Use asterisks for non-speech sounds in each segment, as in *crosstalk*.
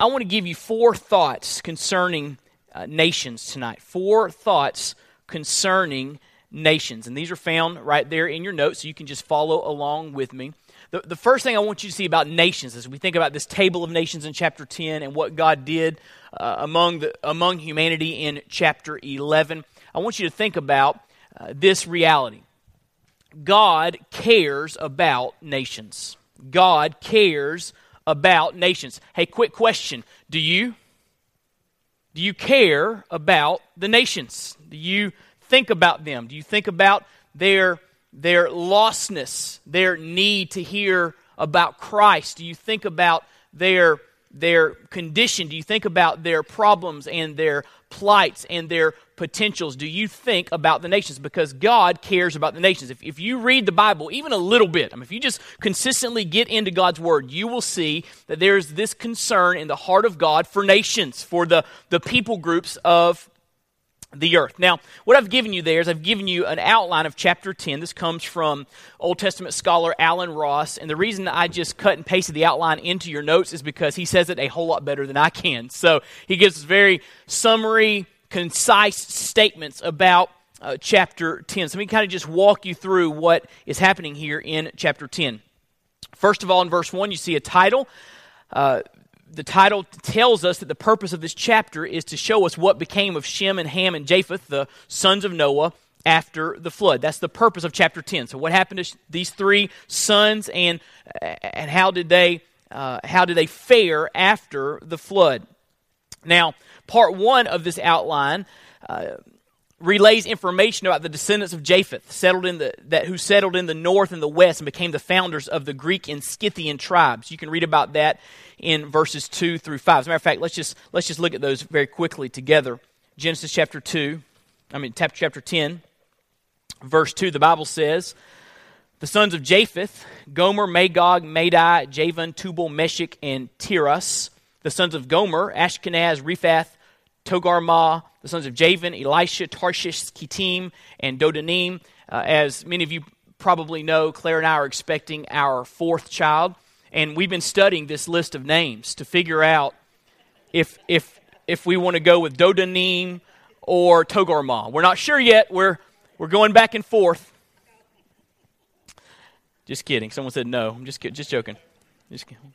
I want to give you four thoughts concerning uh, nations tonight. Four thoughts concerning nations. And these are found right there in your notes, so you can just follow along with me. The, the first thing I want you to see about nations as we think about this table of nations in chapter 10 and what God did uh, among, the, among humanity in chapter 11, I want you to think about uh, this reality God cares about nations. God cares about nations. Hey, quick question. Do you? Do you care about the nations? Do you think about them? Do you think about their, their lostness, their need to hear about Christ? Do you think about their, their condition? Do you think about their problems and their plights and their potentials do you think about the nations? Because God cares about the nations. If, if you read the Bible even a little bit, I mean, if you just consistently get into God's Word, you will see that there's this concern in the heart of God for nations, for the, the people groups of the earth. Now, what I've given you there is I've given you an outline of chapter 10. This comes from Old Testament scholar Alan Ross. And the reason I just cut and pasted the outline into your notes is because he says it a whole lot better than I can. So he gives very summary, concise statements about uh, chapter 10. So let me kind of just walk you through what is happening here in chapter 10. First of all, in verse 1, you see a title. Uh, the title tells us that the purpose of this chapter is to show us what became of Shem and Ham and Japheth, the sons of Noah, after the flood. That's the purpose of chapter 10. So, what happened to these three sons, and, and how, did they, uh, how did they fare after the flood? Now, part one of this outline. Uh, relays information about the descendants of Japheth, settled in the, that, who settled in the north and the west and became the founders of the Greek and Scythian tribes. You can read about that in verses 2 through 5. As a matter of fact, let's just, let's just look at those very quickly together. Genesis chapter 2, I mean, chapter 10, verse 2, the Bible says, The sons of Japheth, Gomer, Magog, Madai, Javan, Tubal, Meshech, and Tiras. The sons of Gomer, Ashkenaz, Riphath, Togarmah, the sons of Javan, Elishah, Tarshish, Kittim, and Dodanim. Uh, as many of you probably know, Claire and I are expecting our fourth child, and we've been studying this list of names to figure out if if if we want to go with Dodanim or Togarmah. We're not sure yet. We're we're going back and forth. Just kidding. Someone said no. I'm just just joking. Just kidding.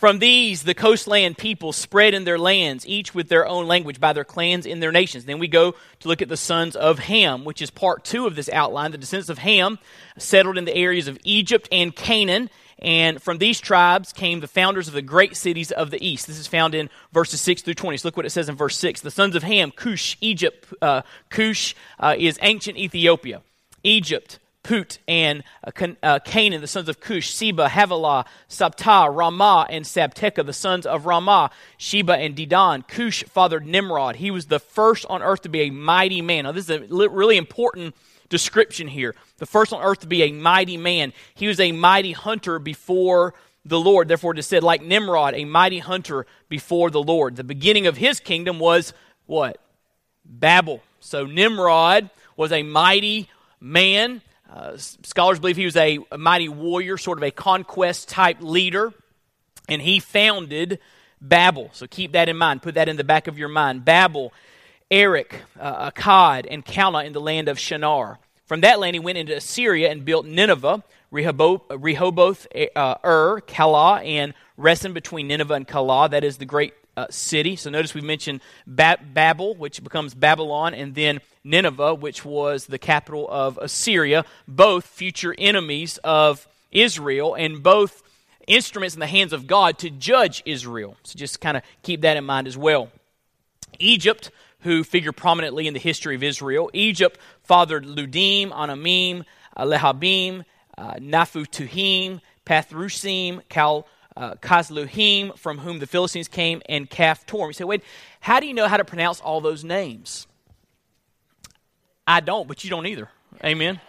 From these, the coastland people spread in their lands, each with their own language, by their clans in their nations. Then we go to look at the sons of Ham, which is part two of this outline. The descendants of Ham settled in the areas of Egypt and Canaan. And from these tribes came the founders of the great cities of the east. This is found in verses 6 through 20. So look what it says in verse 6. The sons of Ham, Cush, Egypt. Uh, Cush uh, is ancient Ethiopia. Egypt, Put and uh, uh, Canaan, the sons of Cush, Seba, Havilah, Sabtah, Raamah, and Sabteca, the sons of Raamah, Sheba and Dedan. Cush fathered Nimrod. He was the first on earth to be a mighty man. Now, this is a really important description here. The first on earth to be a mighty man. He was a mighty hunter before the Lord. Therefore, it is said, like Nimrod, a mighty hunter before the Lord. The beginning of his kingdom was what? Babel. So Nimrod was a mighty man. Uh, scholars believe he was a, a, mighty warrior, sort of a conquest type leader, and he founded Babel. So keep that in mind. Put that in the back of your mind. Babel, Erech, uh, Akkad, and Calneh in the land of Shinar. From that land, he went into Assyria and built Nineveh, Rehoboth, Rehoboth uh, Ur, Calah, and Resen between Nineveh and Calah. That is the great uh, city. So notice we mentioned ba- Babel, which becomes Babylon, and then Nineveh, which was the capital of Assyria, both future enemies of Israel and both instruments in the hands of God to judge Israel. So just kind of keep that in mind as well. Egypt, who figure prominently in the history of Israel, Egypt fathered Ludim, Anamim, Lehabim, uh, Naphutuhim, Pathrusim, Cal uh, Casluhim, from whom the Philistines came, and Caphtor. You say, wait, how do you know how to pronounce all those names? I don't, but you don't either. Amen.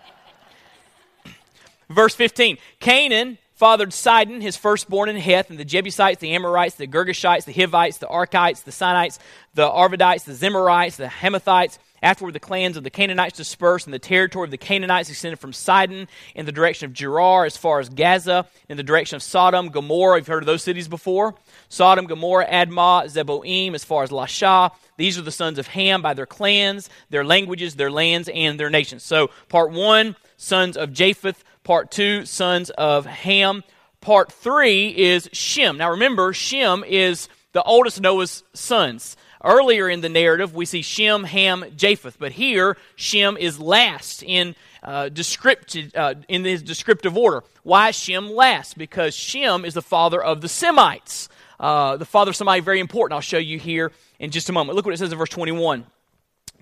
Verse 15 Canaan fathered Sidon, his firstborn in Heth, and the Jebusites, the Amorites, the Girgashites, the Hivites, the Arkites, the Sinites, the Arvadites, the Zemarites, the Hamathites, Afterward, the clans of the Canaanites dispersed, and the territory of the Canaanites extended from Sidon in the direction of Gerar as far as Gaza, in the direction of Sodom, Gomorrah. You've heard of those cities before. Sodom, Gomorrah, Admah, Zeboim, as far as Lasha. These are the sons of Ham by their clans, their languages, their lands, and their nations. So, part one, sons of Japheth. Part two, sons of Ham. Part three is Shem. Now, remember, Shem is the oldest Noah's sons. Earlier in the narrative, we see Shem, Ham, Japheth, but here Shem is last in uh, descriptive, uh, in his descriptive order. Why is Shem last? Because Shem is the father of the Semites. Uh, the father of somebody very important. I'll show you here in just a moment. Look what it says in verse 21.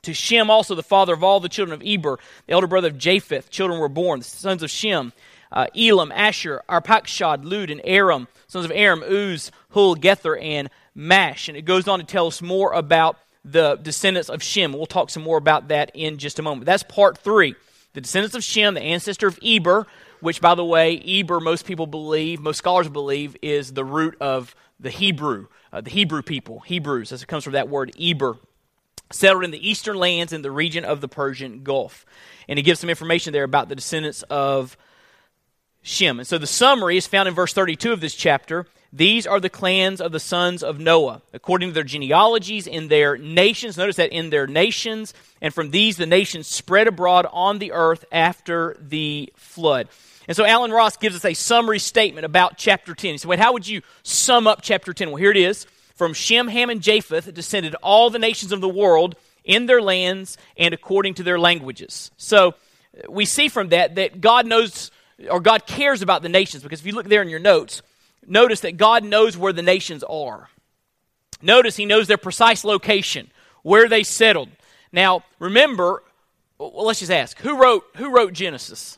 To Shem also, the father of all the children of Eber, the elder brother of Japheth, children were born, the sons of Shem, uh, Elam, Asshur, Arpachshad, Lud, and Aram, sons of Aram, Uz, Hul, Gether, and Mash. And it goes on to tell us more about the descendants of Shem. We'll talk some more about that in just a moment. That's part three. The descendants of Shem, the ancestor of Eber, which, by the way, Eber, most people believe, most scholars believe, is the root of the Hebrew, uh, the Hebrew people, Hebrews, as it comes from that word Eber, settled in the eastern lands in the region of the Persian Gulf. And he gives some information there about the descendants of Shem. And so the summary is found in verse 32 of this chapter. These are the clans of the sons of Noah, according to their genealogies in their nations. Notice that in their nations, and from these the nations spread abroad on the earth after the flood. And so Alan Ross gives us a summary statement about chapter 10. He said, Wait, how would you sum up chapter 10? Well, here it is. From Shem, Ham, and Japheth descended all the nations of the world in their lands and according to their languages. So we see from that that God knows or God cares about the nations because if you look there in your notes, notice that God knows where the nations are. Notice he knows their precise location, where they settled. Now, remember, well, let's just ask who wrote, who wrote Genesis?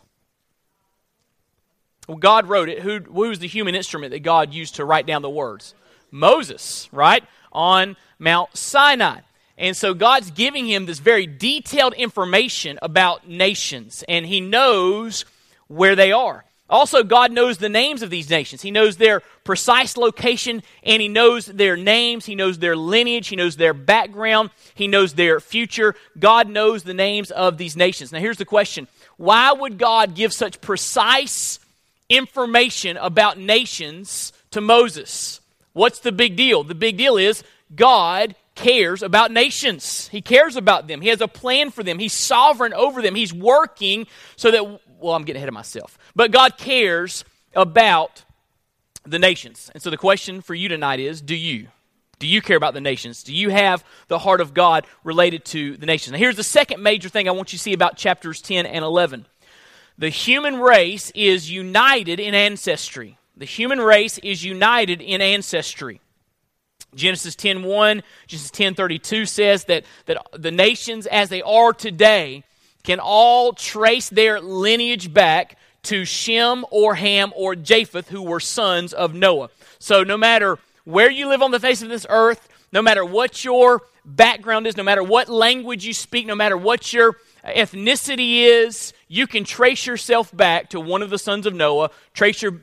Well, God wrote it. Who, was the human instrument that God used to write down the words? Moses, right? On Mount Sinai. And so God's giving him this very detailed information about nations, and he knows where they are. Also, God knows the names of these nations. He knows their precise location and He knows their names. He knows their lineage. He knows their background. He knows their future. God knows the names of these nations. Now, here's the question Why would God give such precise information about nations to Moses? What's the big deal? The big deal is God cares about nations. He cares about them. He has a plan for them. He's sovereign over them. He's working so that well, I'm getting ahead of myself. But God cares about the nations. And so the question for you tonight is do you? Do you care about the nations? Do you have the heart of God related to the nations? Now, here's the second major thing I want you to see about chapters 10 and 11. The human race is united in ancestry. The human race is united in ancestry. Genesis 10:1, Genesis 10:32 says that, that the nations as they are today can all trace their lineage back to Shem or Ham or Japheth, who were sons of Noah. So, no matter where you live on the face of this earth, no matter what your background is, no matter what language you speak, no matter what your ethnicity is, you can trace yourself back to one of the sons of Noah, trace your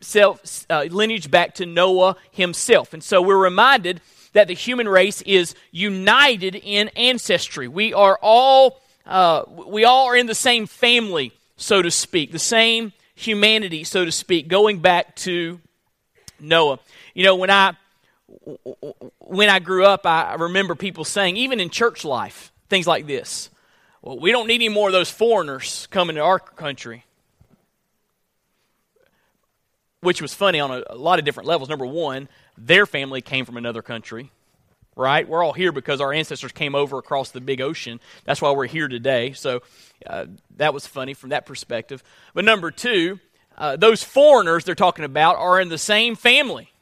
uh, lineage back to Noah himself. And so we're reminded that the human race is united in ancestry. We are all uh, we all are in the same family, so to speak, the same humanity, so to speak, going back to Noah. You know, when I when I grew up, I remember people saying, even in church life, things like this. Well, we don't need any more of those foreigners coming to our country. Which was funny on a, a lot of different levels. Number one, their family came from another country right? We're all here because our ancestors came over across the big ocean. That's why we're here today. So uh, that was funny from that perspective. But number two, uh, those foreigners they're talking about are in the same family.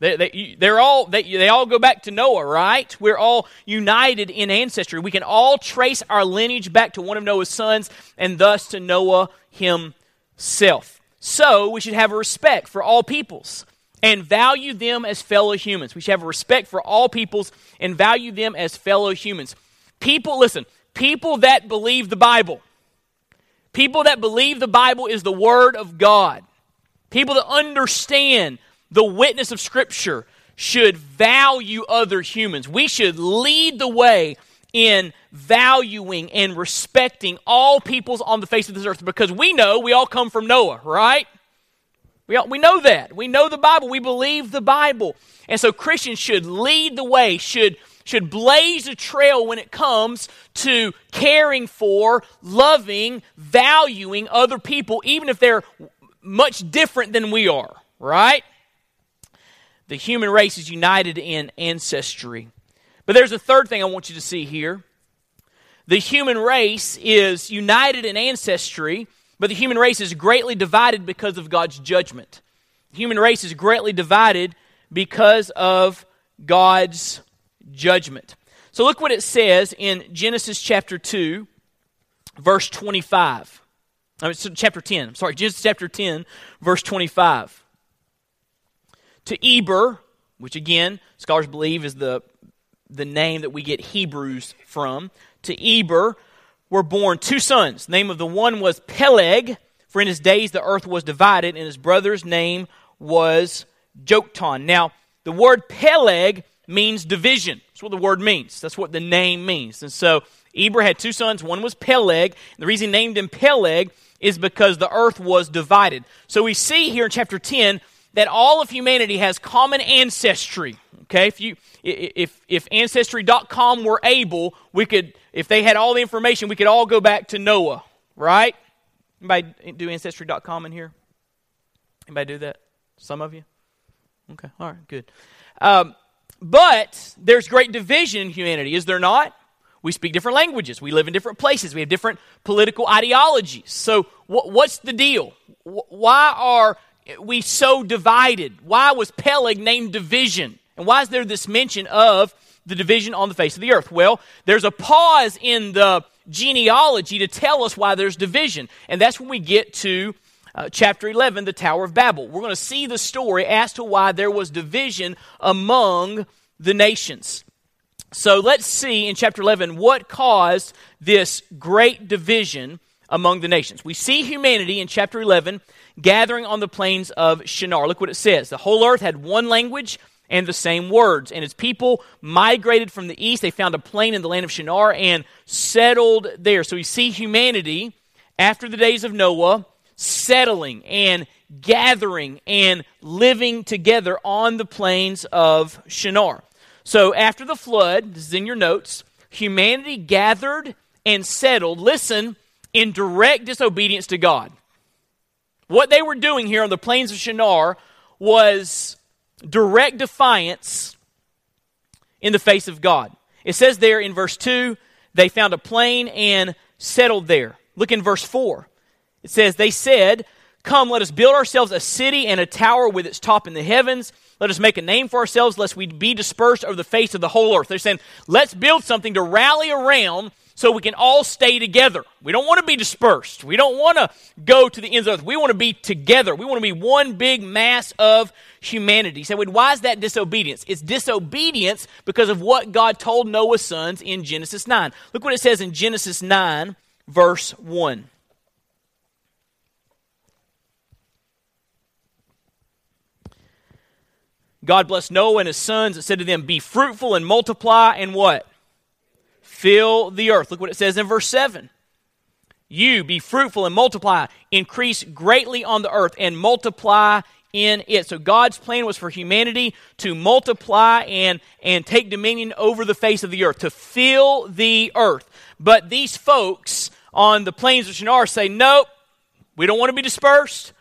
They, they, they're all, they, they all go back to Noah, right? We're all united in ancestry. We can all trace our lineage back to one of Noah's sons and thus to Noah himself. So we should have a respect for all peoples and value them as fellow humans. We should have respect for all peoples and value them as fellow humans. People, listen, people that believe the Bible, people that believe the Bible is the Word of God, people that understand the witness of Scripture should value other humans. We should lead the way in valuing and respecting all peoples on the face of this earth because we know we all come from Noah, right? We, we know that. We know the Bible. We believe the Bible. And so Christians should lead the way, should, should blaze a trail when it comes to caring for, loving, valuing other people, even if they're much different than we are, right? The human race is united in ancestry. But there's a third thing I want you to see here. The human race is united in ancestry, but the human race is greatly divided because of God's judgment. The human race is greatly divided because of God's judgment. So look what it says in Genesis chapter 2, verse 25. I mean, chapter 10. Sorry, Genesis chapter 10, verse 25. To Eber, which again, scholars believe is the the name that we get Hebrews from. To Eber were born two sons. The name of the one was Peleg, for in his days the earth was divided, and his brother's name was Joktan. Now, the word Peleg means division. That's what the word means. That's what the name means. And so Eber had two sons. One was Peleg. The reason he named him Peleg is because the earth was divided. So we see here in chapter 10 that all of humanity has common ancestry. Okay, if you if if ancestry.com were able, we could if they had all the information, we could all go back to Noah, right? Anybody do ancestry.com in here? Anybody do that? Some of you? Okay, all right, good. Um, but there's great division in humanity, is there not? We speak different languages. We live in different places. We have different political ideologies. So, wh- what's the deal? Wh- why are we so divided? Why was Peleg named division? And why is there this mention of the division on the face of the earth? Well, there's a pause in the genealogy to tell us why there's division. And that's when we get to uh, chapter 11, the Tower of Babel. We're going to see the story as to why there was division among the nations. So let's see in chapter 11 what caused this great division among the nations. We see humanity in chapter 11 gathering on the plains of Shinar. Look what it says. The whole earth had one language and the same words. And as people migrated from the east, they found a plain in the land of Shinar and settled there. So we see humanity after the days of Noah settling and gathering and living together on the plains of Shinar. So after the flood, this is in your notes, humanity gathered and settled, listen, in direct disobedience to God. What they were doing here on the plains of Shinar was direct defiance in the face of God. It says there in verse 2 they found a plain and settled there. Look in verse 4. It says, They said, Come, let us build ourselves a city and a tower with its top in the heavens. Let us make a name for ourselves, lest we be dispersed over the face of the whole earth. They're saying, Let's build something to rally around so we can all stay together. We don't want to be dispersed. We don't want to go to the ends of the earth. We want to be together. We want to be one big mass of humanity. So, why is that disobedience? It's disobedience because of what God told Noah's sons in Genesis 9. Look what it says in Genesis 9, verse 1. God blessed Noah and his sons and said to them, Be fruitful and multiply and what? Fill the earth. Look what it says in verse 7. You be fruitful and multiply, increase greatly on the earth, and multiply in it. So God's plan was for humanity to multiply and, and take dominion over the face of the earth, to fill the earth. But these folks on the plains of Shinar say, nope, we don't want to be dispersed.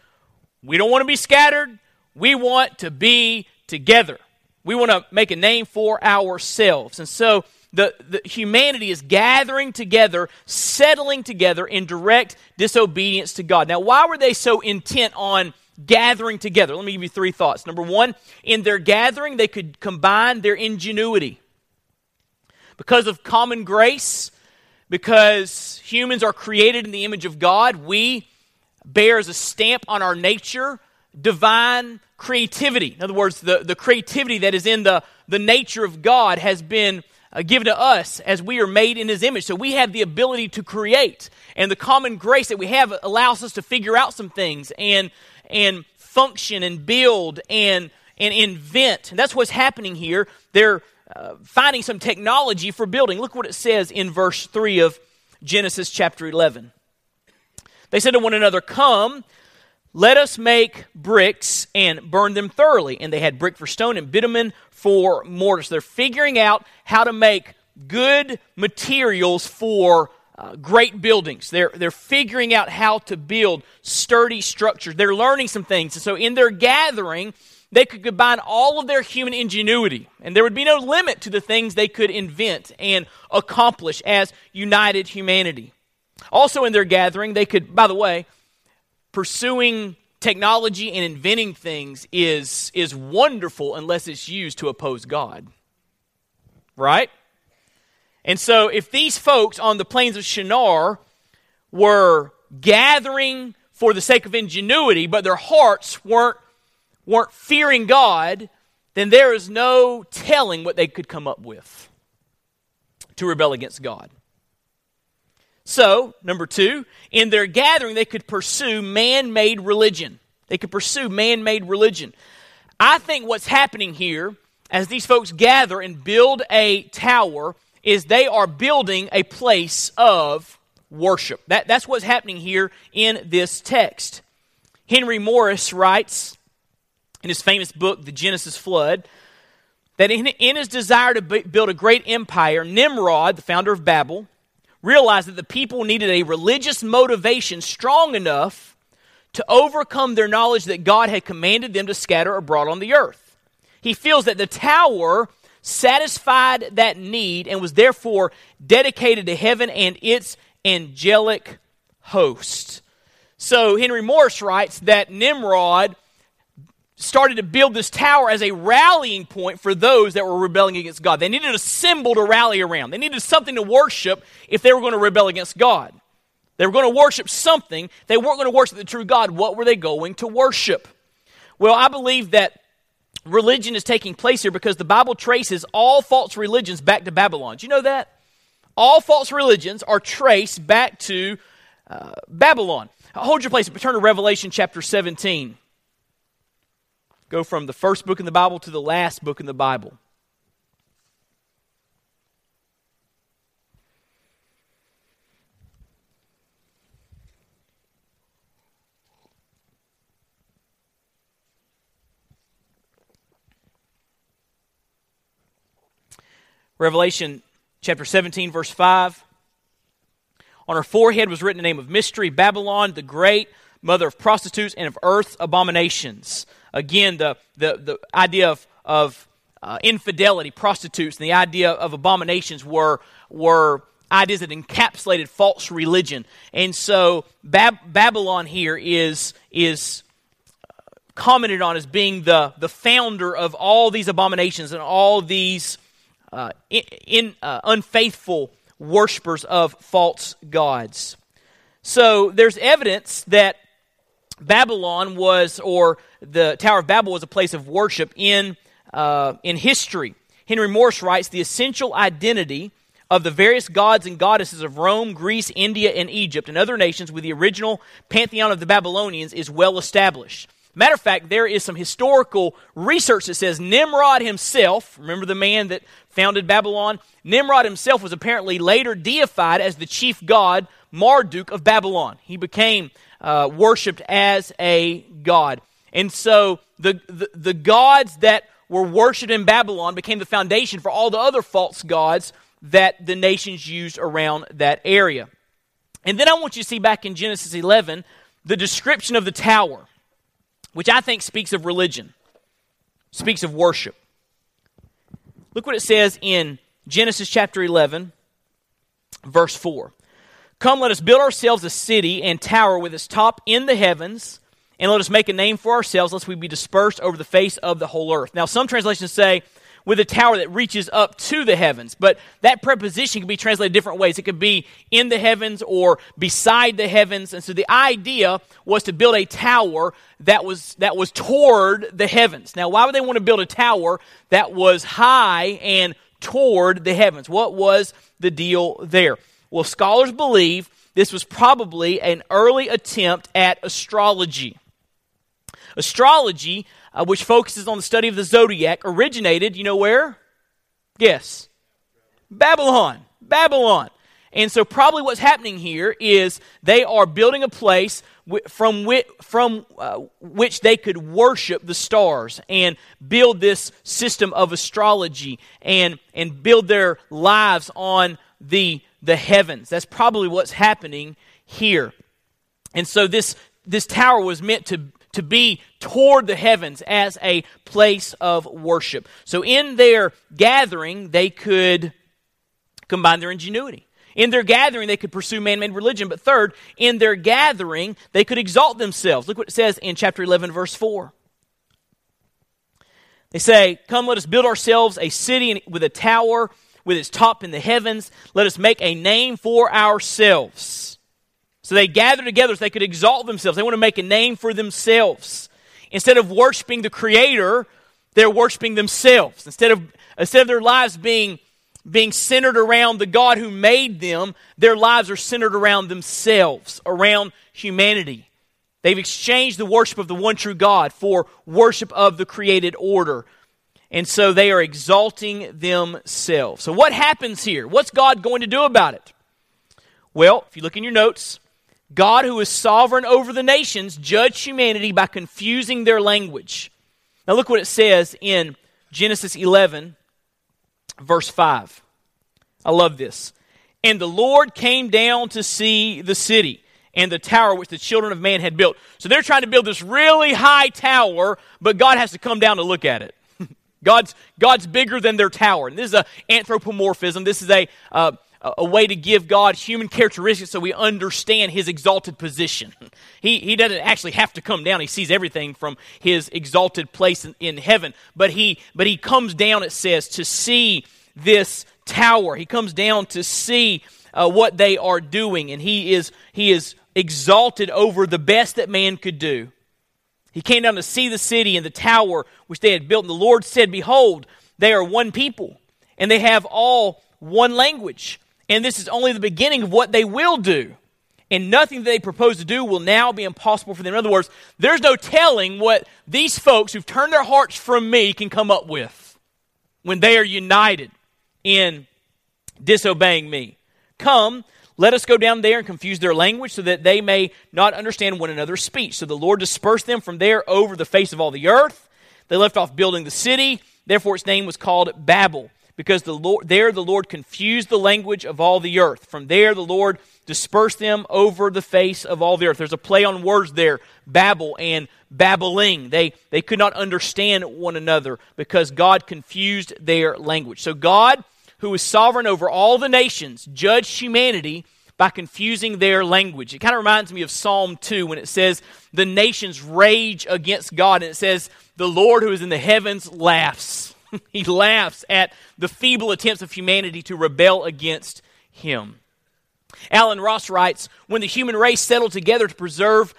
We don't want to be scattered. We want to be together. We want to make a name for ourselves. And so the, the humanity is gathering together, settling together in direct disobedience to God. Now, why were they so intent on gathering together? Let me give you three thoughts. Number one, in their gathering, they could combine their ingenuity. Because of common grace, because humans are created in the image of God, we bear as a stamp on our nature divine creativity. In other words, the, the creativity that is in the, the nature of God has been uh, given to us as we are made in his image. So we have the ability to create. And the common grace that we have allows us to figure out some things and, and function and build and, and invent. And that's what's happening here. They're uh, finding some technology for building. Look what it says in verse 3 of Genesis chapter 11. They said to one another, Come, let us make bricks and burn them thoroughly. And they had brick for stone and bitumen for mortar. So they're figuring out how to make good materials for uh, great buildings. They're, they're figuring out how to build sturdy structures. They're learning some things. And so in their gathering, they could combine all of their human ingenuity, and there would be no limit to the things they could invent and accomplish as united humanity. Also, in their gathering, they could, by the way, pursuing technology and inventing things is, is wonderful unless it's used to oppose God. Right? And so, if these folks on the plains of Shinar were gathering for the sake of ingenuity, but their hearts weren't, weren't fearing God, then there is no telling what they could come up with to rebel against God. So, number two, in their gathering, they could pursue man made religion. They could pursue man made religion. I think what's happening here as these folks gather and build a tower is they are building a place of worship. That, that's what's happening here in this text. Henry Morris writes in his famous book, The Genesis Flood, that in, in his desire to build a great empire, Nimrod, the founder of Babel, realized that the people needed a religious motivation strong enough to overcome their knowledge that God had commanded them to scatter abroad on the earth. He feels that the tower satisfied that need, and was therefore dedicated to heaven and its angelic host. So Henry Morris writes that Nimrod started to build this tower as a rallying point for those that were rebelling against God. They needed a symbol to rally around. They needed something to worship if they were going to rebel against God. They were going to worship something. They weren't going to worship the true God. What were they going to worship? Well, I believe that religion is taking place here because the Bible traces all false religions back to Babylon. Do you know that? All false religions are traced back to uh, Babylon. Hold your place. Turn to Revelation chapter 17. Go from the first book in the Bible to the last book in the Bible. Revelation chapter 17, verse 5. On her forehead was written the name of mystery, Babylon the Great, mother of prostitutes and of earth's abominations. Again, the, the, the idea of, of uh, infidelity, prostitutes, and the idea of abominations were, were ideas that encapsulated false religion. And so Bab- Babylon here is, is uh, commented on as being the, the founder of all these abominations and all these uh, in, in uh, unfaithful worshippers of false gods. So there's evidence that Babylon was, or the Tower of Babel was a place of worship in, uh, in history. Henry Morris writes the essential identity of the various gods and goddesses of Rome, Greece, India, and Egypt, and other nations with the original pantheon of the Babylonians is well established. Matter of fact, there is some historical research that says Nimrod himself, remember the man that founded Babylon? Nimrod himself was apparently later deified as the chief god, Marduk of Babylon. He became uh, worshipped as a god. And so the, the, the gods that were worshipped in Babylon became the foundation for all the other false gods that the nations used around that area. And then I want you to see back in Genesis 11 the description of the tower which I think speaks of religion, speaks of worship. Look what it says in Genesis chapter 11, verse 4. Come, let us build ourselves a city and tower with its top in the heavens, and let us make a name for ourselves, lest we be dispersed over the face of the whole earth. Now, some translations say, with a tower that reaches up to the heavens. But that preposition can be translated different ways. It could be in the heavens or beside the heavens. And so the idea was to build a tower that was, that was toward the heavens. Now, why would they want to build a tower that was high and toward the heavens? What was the deal there? Well, scholars believe this was probably an early attempt at astrology. Astrology uh, which focuses on the study of the zodiac, originated, you know where? Guess. Babylon. Babylon. And so, probably what's happening here is they are building a place from, which, from uh, which they could worship the stars and build this system of astrology and, and build their lives on the, the heavens. That's probably what's happening here. And so, this, this tower was meant to, to be toward the heavens as a place of worship. So, in their gathering, they could combine their ingenuity. In their gathering, they could pursue man made religion. But third, in their gathering, they could exalt themselves. Look what it says in chapter 11, verse 4. They say, Come, let us build ourselves a city with a tower with its top in the heavens. Let us make a name for ourselves. So they gather together so they could exalt themselves. They want to make a name for themselves. Instead of worshiping the Creator, they're worshiping themselves. Instead of, instead of their lives being being centered around the God who made them, their lives are centered around themselves, around humanity. They've exchanged the worship of the one true God for worship of the created order. And so they are exalting themselves. So, what happens here? What's God going to do about it? Well, if you look in your notes, God, who is sovereign over the nations, judged humanity by confusing their language. Now, look what it says in Genesis 11, verse 5. I love this. And the Lord came down to see the city and the tower which the children of man had built. So they're trying to build this really high tower, but God has to come down to look at it. God's, God's bigger than their tower. And this is an anthropomorphism. This is a, uh, a way to give God human characteristics so we understand his exalted position. He, he doesn't actually have to come down. He sees everything from his exalted place in, in heaven. But he, but he comes down, it says, to see this tower. He comes down to see uh, what they are doing. And he is, he is exalted over the best that man could do. He came down to see the city and the tower which they had built. And the Lord said, Behold, they are one people, and they have all one language. And this is only the beginning of what they will do. And nothing that they propose to do will now be impossible for them. In other words, there's no telling what these folks who've turned their hearts from me can come up with when they are united in disobeying me. Come, let us go down there and confuse their language so that they may not understand one another's speech. So the Lord dispersed them from there over the face of all the earth. They left off building the city. Therefore, its name was called Babel because the Lord, there the Lord confused the language of all the earth. From there the Lord dispersed them over the face of all the earth. There's a play on words there, Babel and babbling. They, they could not understand one another because God confused their language. So God, who is sovereign over all the nations, judge humanity by confusing their language. It kind of reminds me of Psalm 2 when it says, The nations rage against God, and it says, The Lord who is in the heavens laughs. *laughs* he laughs at the feeble attempts of humanity to rebel against him. Alan Ross writes When the human race settled together to preserve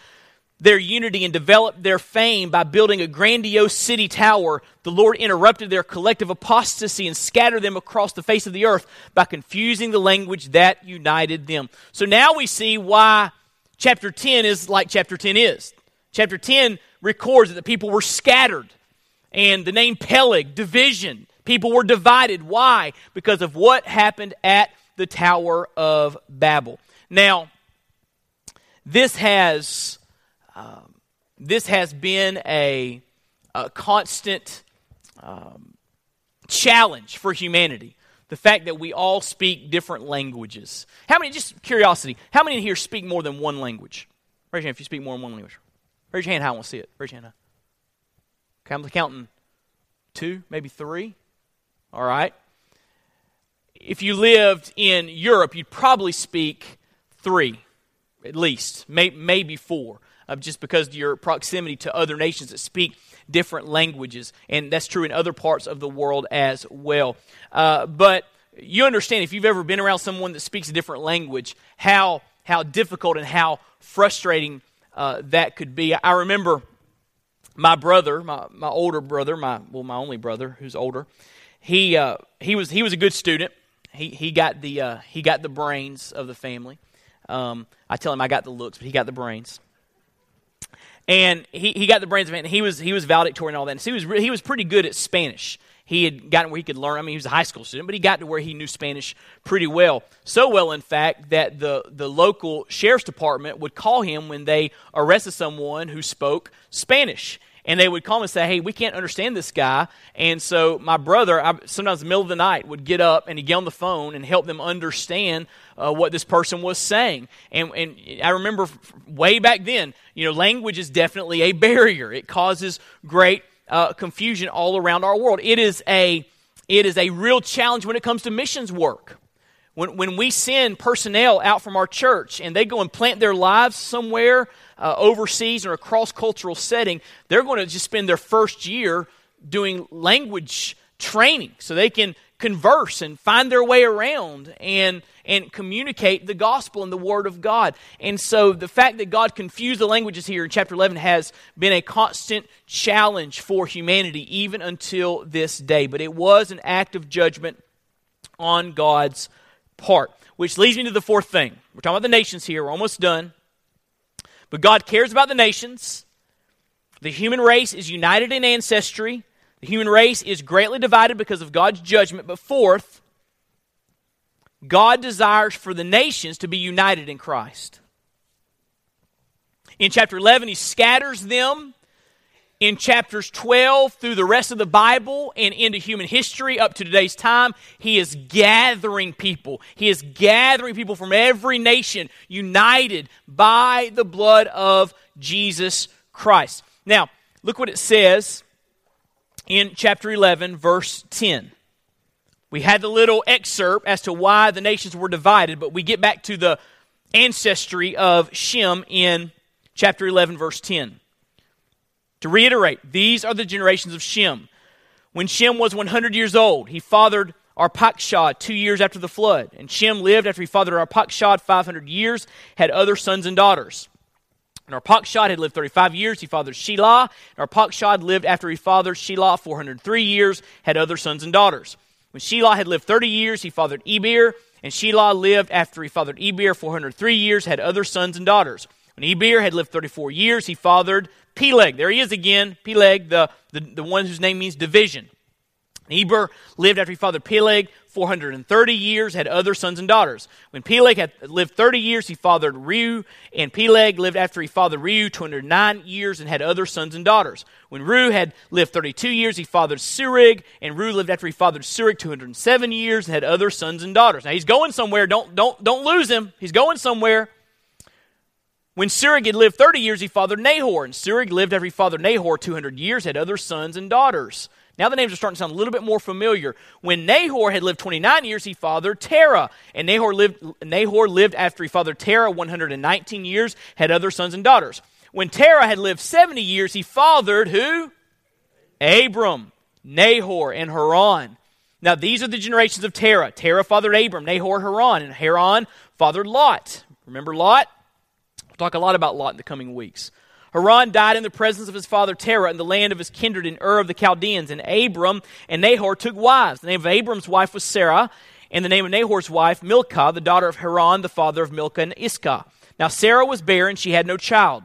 their unity and develop their fame by building a grandiose city tower, the Lord interrupted their collective apostasy and scattered them across the face of the earth by confusing the language that united them. So now we see why chapter 10 is like chapter 10 is. Chapter 10 records that the people were scattered and the name Peleg, division. People were divided. Why? Because of what happened at the Tower of Babel. Now, this has um, this has been a, a constant um, challenge for humanity. The fact that we all speak different languages. How many? Just curiosity. How many in here speak more than one language? Raise your hand if you speak more than one language. Raise your hand. How I want to see it. Raise your hand. Okay, I'm counting two, maybe three. All right. If you lived in Europe, you'd probably speak three, at least, may, maybe four, just because of your proximity to other nations that speak different languages. And that's true in other parts of the world as well. Uh, but you understand, if you've ever been around someone that speaks a different language, how, how difficult and how frustrating uh, that could be. I remember my brother, my, my older brother, my well, my only brother who's older, he uh, he was he was a good student. He he got the uh, he got the brains of the family. Um, I tell him I got the looks, but he got the brains. And he, he got the brains of it, and he was he was valedictorian and all that. And so he was he was pretty good at Spanish. He had gotten where he could learn. I mean, he was a high school student, but he got to where he knew Spanish pretty well. So well, in fact, that the the local sheriff's department would call him when they arrested someone who spoke Spanish and they would call me and say, "Hey, we can't understand this guy." And so my brother, I, sometimes in the middle of the night, would get up and he'd get on the phone and help them understand uh, what this person was saying. And, and I remember way back then, you know, language is definitely a barrier. It causes great uh, confusion all around our world. It is a it is a real challenge when it comes to missions work. When, when we send personnel out from our church and they go and plant their lives somewhere uh, overseas or a cross cultural setting, they're going to just spend their first year doing language training so they can converse and find their way around and and communicate the gospel and the word of God. And so the fact that God confused the languages here in chapter 11 has been a constant challenge for humanity even until this day. But it was an act of judgment on God's part. Which leads me to the fourth thing. We're talking about the nations here. We're almost done. But God cares about the nations. The human race is united in ancestry. The human race is greatly divided because of God's judgment. But fourth, God desires for the nations to be united in Christ. In chapter 11, he scatters them in chapters 12 through the rest of the Bible and into human history up to today's time, he is gathering people. He is gathering people from every nation united by the blood of Jesus Christ. Now, look what it says in chapter 11, verse 10. We had the little excerpt as to why the nations were divided, but we get back to the ancestry of Shem in chapter 11, verse 10. To reiterate, these are the generations of Shem. When Shem was 100 years old, he fathered Arpachshad two years after the flood. And Shem lived after he fathered Arpachshad 500 years, had other sons and daughters. And Arpachshad had lived 35 years. He fathered Shelah. And Arpachshad lived after he fathered Shelah 403 years, had other sons and daughters. When Shelah had lived 30 years, he fathered Eber. And Shelah lived after he fathered Eber 403 years, had other sons and daughters. When Eber had lived 34 years, he fathered Peleg. There he is again, Peleg, the, the, the one whose name means division. Eber lived after he fathered Peleg 430 years, had other sons and daughters. When Peleg had lived 30 years, he fathered Reu, and Peleg lived after he fathered Reu 209 years and had other sons and daughters. When Reu had lived 32 years, he fathered Serug, and Reu lived after he fathered Serug 207 years and had other sons and daughters. Now he's going somewhere. Don't, don't, don't lose him. He's going somewhere. When Serug had lived 30 years, he fathered Nahor. And Serug lived after he fathered Nahor 200 years, had other sons and daughters. Now the names are starting to sound a little bit more familiar. When Nahor had lived 29 years, he fathered Terah. And Nahor lived, Nahor lived after he fathered Terah 119 years, had other sons and daughters. When Terah had lived 70 years, he fathered who? Abram, Nahor, and Haran. Now these are the generations of Terah. Terah fathered Abram, Nahor, Haran, and Haran fathered Lot. Remember Lot? We'll talk a lot about Lot in the coming weeks. Haran died in the presence of his father Terah in the land of his kindred in Ur of the Chaldeans. And Abram and Nahor took wives. The name of Abram's wife was Sarah, and the name of Nahor's wife, Milcah, the daughter of Haran, the father of Milcah and Iscah. Now Sarah was barren, she had no child.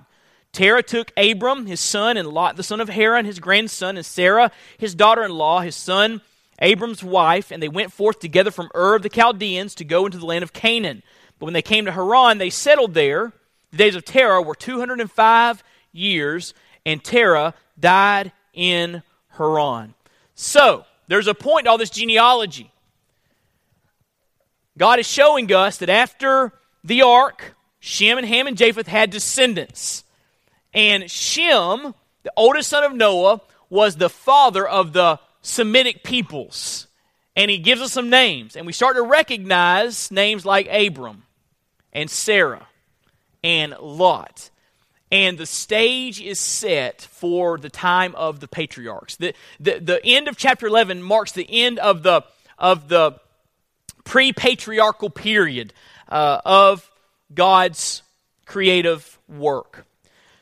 Terah took Abram, his son, and Lot, the son of Haran, his grandson, and Sarah, his daughter in law, his son, Abram's wife, and they went forth together from Ur of the Chaldeans to go into the land of Canaan. But when they came to Haran, they settled there. The days of Terah were 205 years, and Terah died in Haran. So, there's a point to all this genealogy. God is showing us that after the ark, Shem and Ham and Japheth had descendants. And Shem, the oldest son of Noah, was the father of the Semitic peoples. And he gives us some names. And we start to recognize names like Abram and Sarah and Lot. And the stage is set for the time of the patriarchs. The, the, the end of chapter 11 marks the end of the, of the pre patriarchal period uh, of God's creative work.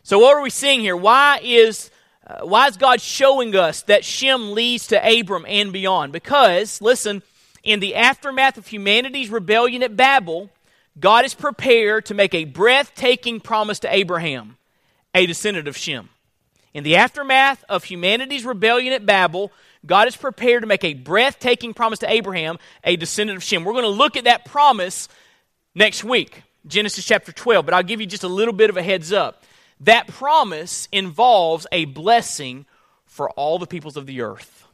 So, what are we seeing here? Why is, uh, why is God showing us that Shem leads to Abram and beyond? Because, listen, in the aftermath of humanity's rebellion at Babel, God is prepared to make a breathtaking promise to Abraham. a descendant of Shem. In the aftermath of humanity's rebellion at Babel, God is prepared to make a breathtaking promise to Abraham, a descendant of Shem. We're going to look at that promise next week, Genesis chapter 12, but I'll give you just a little bit of a heads up. That promise involves a blessing for all the peoples of the earth.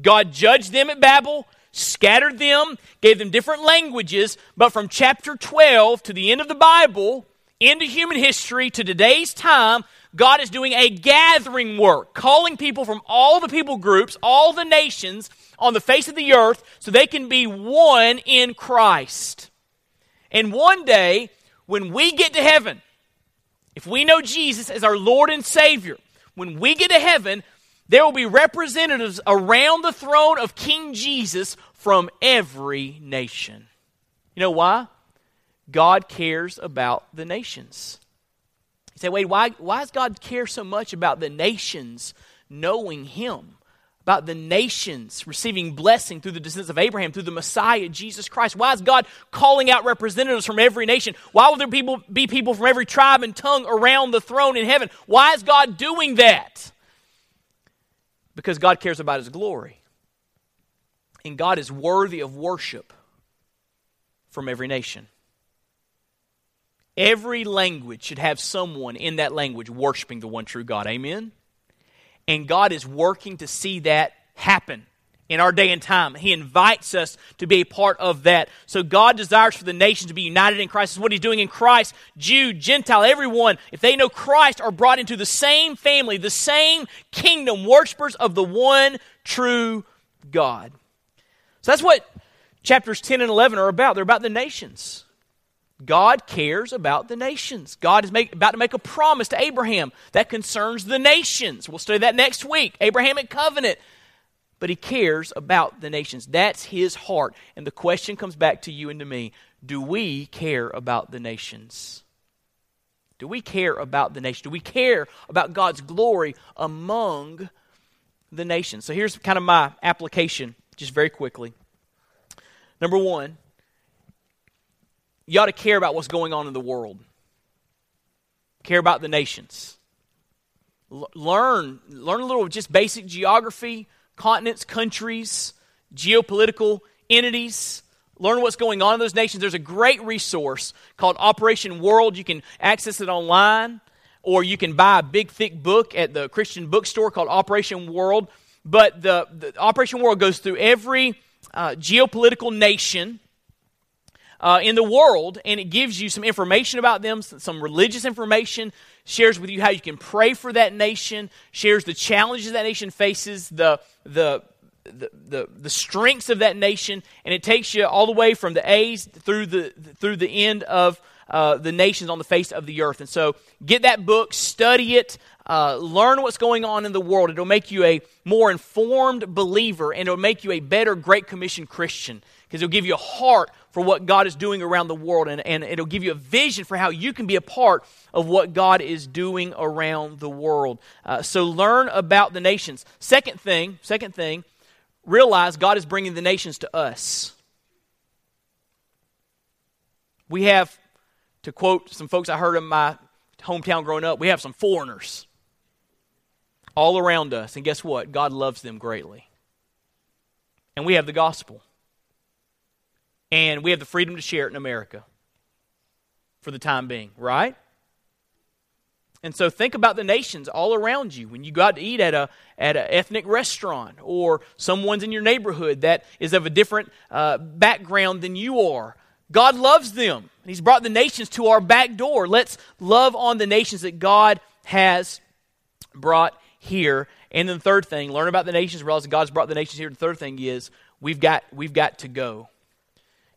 God judged them at Babel, scattered them, gave them different languages, but from chapter 12 to the end of the Bible, into human history, to today's time, God is doing a gathering work, calling people from all the people groups, all the nations on the face of the earth, so they can be one in Christ. And one day, when we get to heaven, if we know Jesus as our Lord and Savior, when we get to heaven, there will be representatives around the throne of King Jesus from every nation. You know why? God cares about the nations You say, wait, why, why does God care so much about the nations knowing Him? About the nations receiving blessing through the descendants of Abraham, through the Messiah, Jesus Christ? Why is God calling out representatives from every nation? Why will there people, be people from every tribe and tongue around the throne in heaven? Why is God doing that? Because God cares about His glory. And God is worthy of worship from every nation. Every language should have someone in that language worshiping the one true God. Amen? And God is working to see that happen in our day and time. He invites us to be a part of that. So God desires for the nations to be united in Christ. This is what He's doing in Christ. Jew, Gentile, everyone, if they know Christ, are brought into the same family, the same kingdom, worshipers of the one true God. So that's what chapters 10 and 11 are about. They're about the nations. God cares about the nations. God is make, about to make a promise to Abraham that concerns the nations. We'll study that next week. Abrahamic covenant. But he cares about the nations. That's his heart. And the question comes back to you and to me do we care about the nations? Do we care about the nation? Do we care about God's glory among the nations? So here's kind of my application, just very quickly. Number one, you ought to care about what's going on in the world, care about the nations. L- learn, learn a little just basic geography, continents, countries, geopolitical entities. Learn what's going on in those nations. There's a great resource called Operation World. You can access it online, or you can buy a big, thick book at the Christian bookstore called Operation World. But the, the Operation World goes through every uh, geopolitical nation uh, in the world, and it gives you some information about them, some religious information, shares with you how you can pray for that nation, shares the challenges that nation faces, the, the, the, the, the strengths of that nation, and it takes you all the way from the A's through the, through the end of uh, the nations on the face of the earth. And so get that book, study it, uh, learn what's going on in the world. It'll make you a more informed believer, and it'll make you a better Great Commission Christian because it'll give you a heart for what God is doing around the world, and, and it'll give you a vision for how you can be a part of what God is doing around the world. Uh, so learn about the nations. Second thing, second thing, realize God is bringing the nations to us. We have, to quote some folks I heard in my hometown growing up, we have some foreigners all around us. And guess what? God loves them greatly. And we have the gospel and we have the freedom to share it in America for the time being, right? And so think about the nations all around you when you go out to eat at a at an ethnic restaurant or someone's in your neighborhood that is of a different uh, background than you are. God loves them. He's brought the nations to our back door. Let's love on the nations that God has brought here. And then the third thing, learn about the nations, realize God's brought the nations here. The third thing is we've got we've got to go.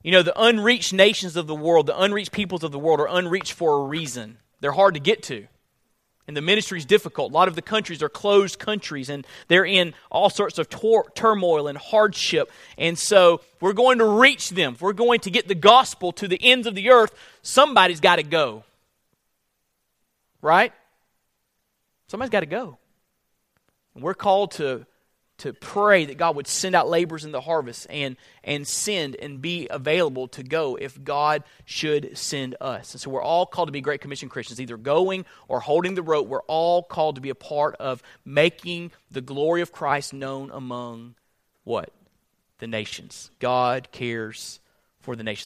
You know, the unreached nations of the world, the unreached peoples of the world are unreached for a reason. They're hard to get to. And the ministry is difficult. A lot of the countries are closed countries and they're in all sorts of tor- turmoil and hardship. And so we're going to reach them. If we're going to get the gospel to the ends of the earth, somebody's got to go. Right? Somebody's got to go. And we're called to to pray that God would send out laborers in the harvest and, and send and be available to go if God should send us. And so we're all called to be Great Commission Christians, either going or holding the rope. We're all called to be a part of making the glory of Christ known among what? The nations. God cares for the nations.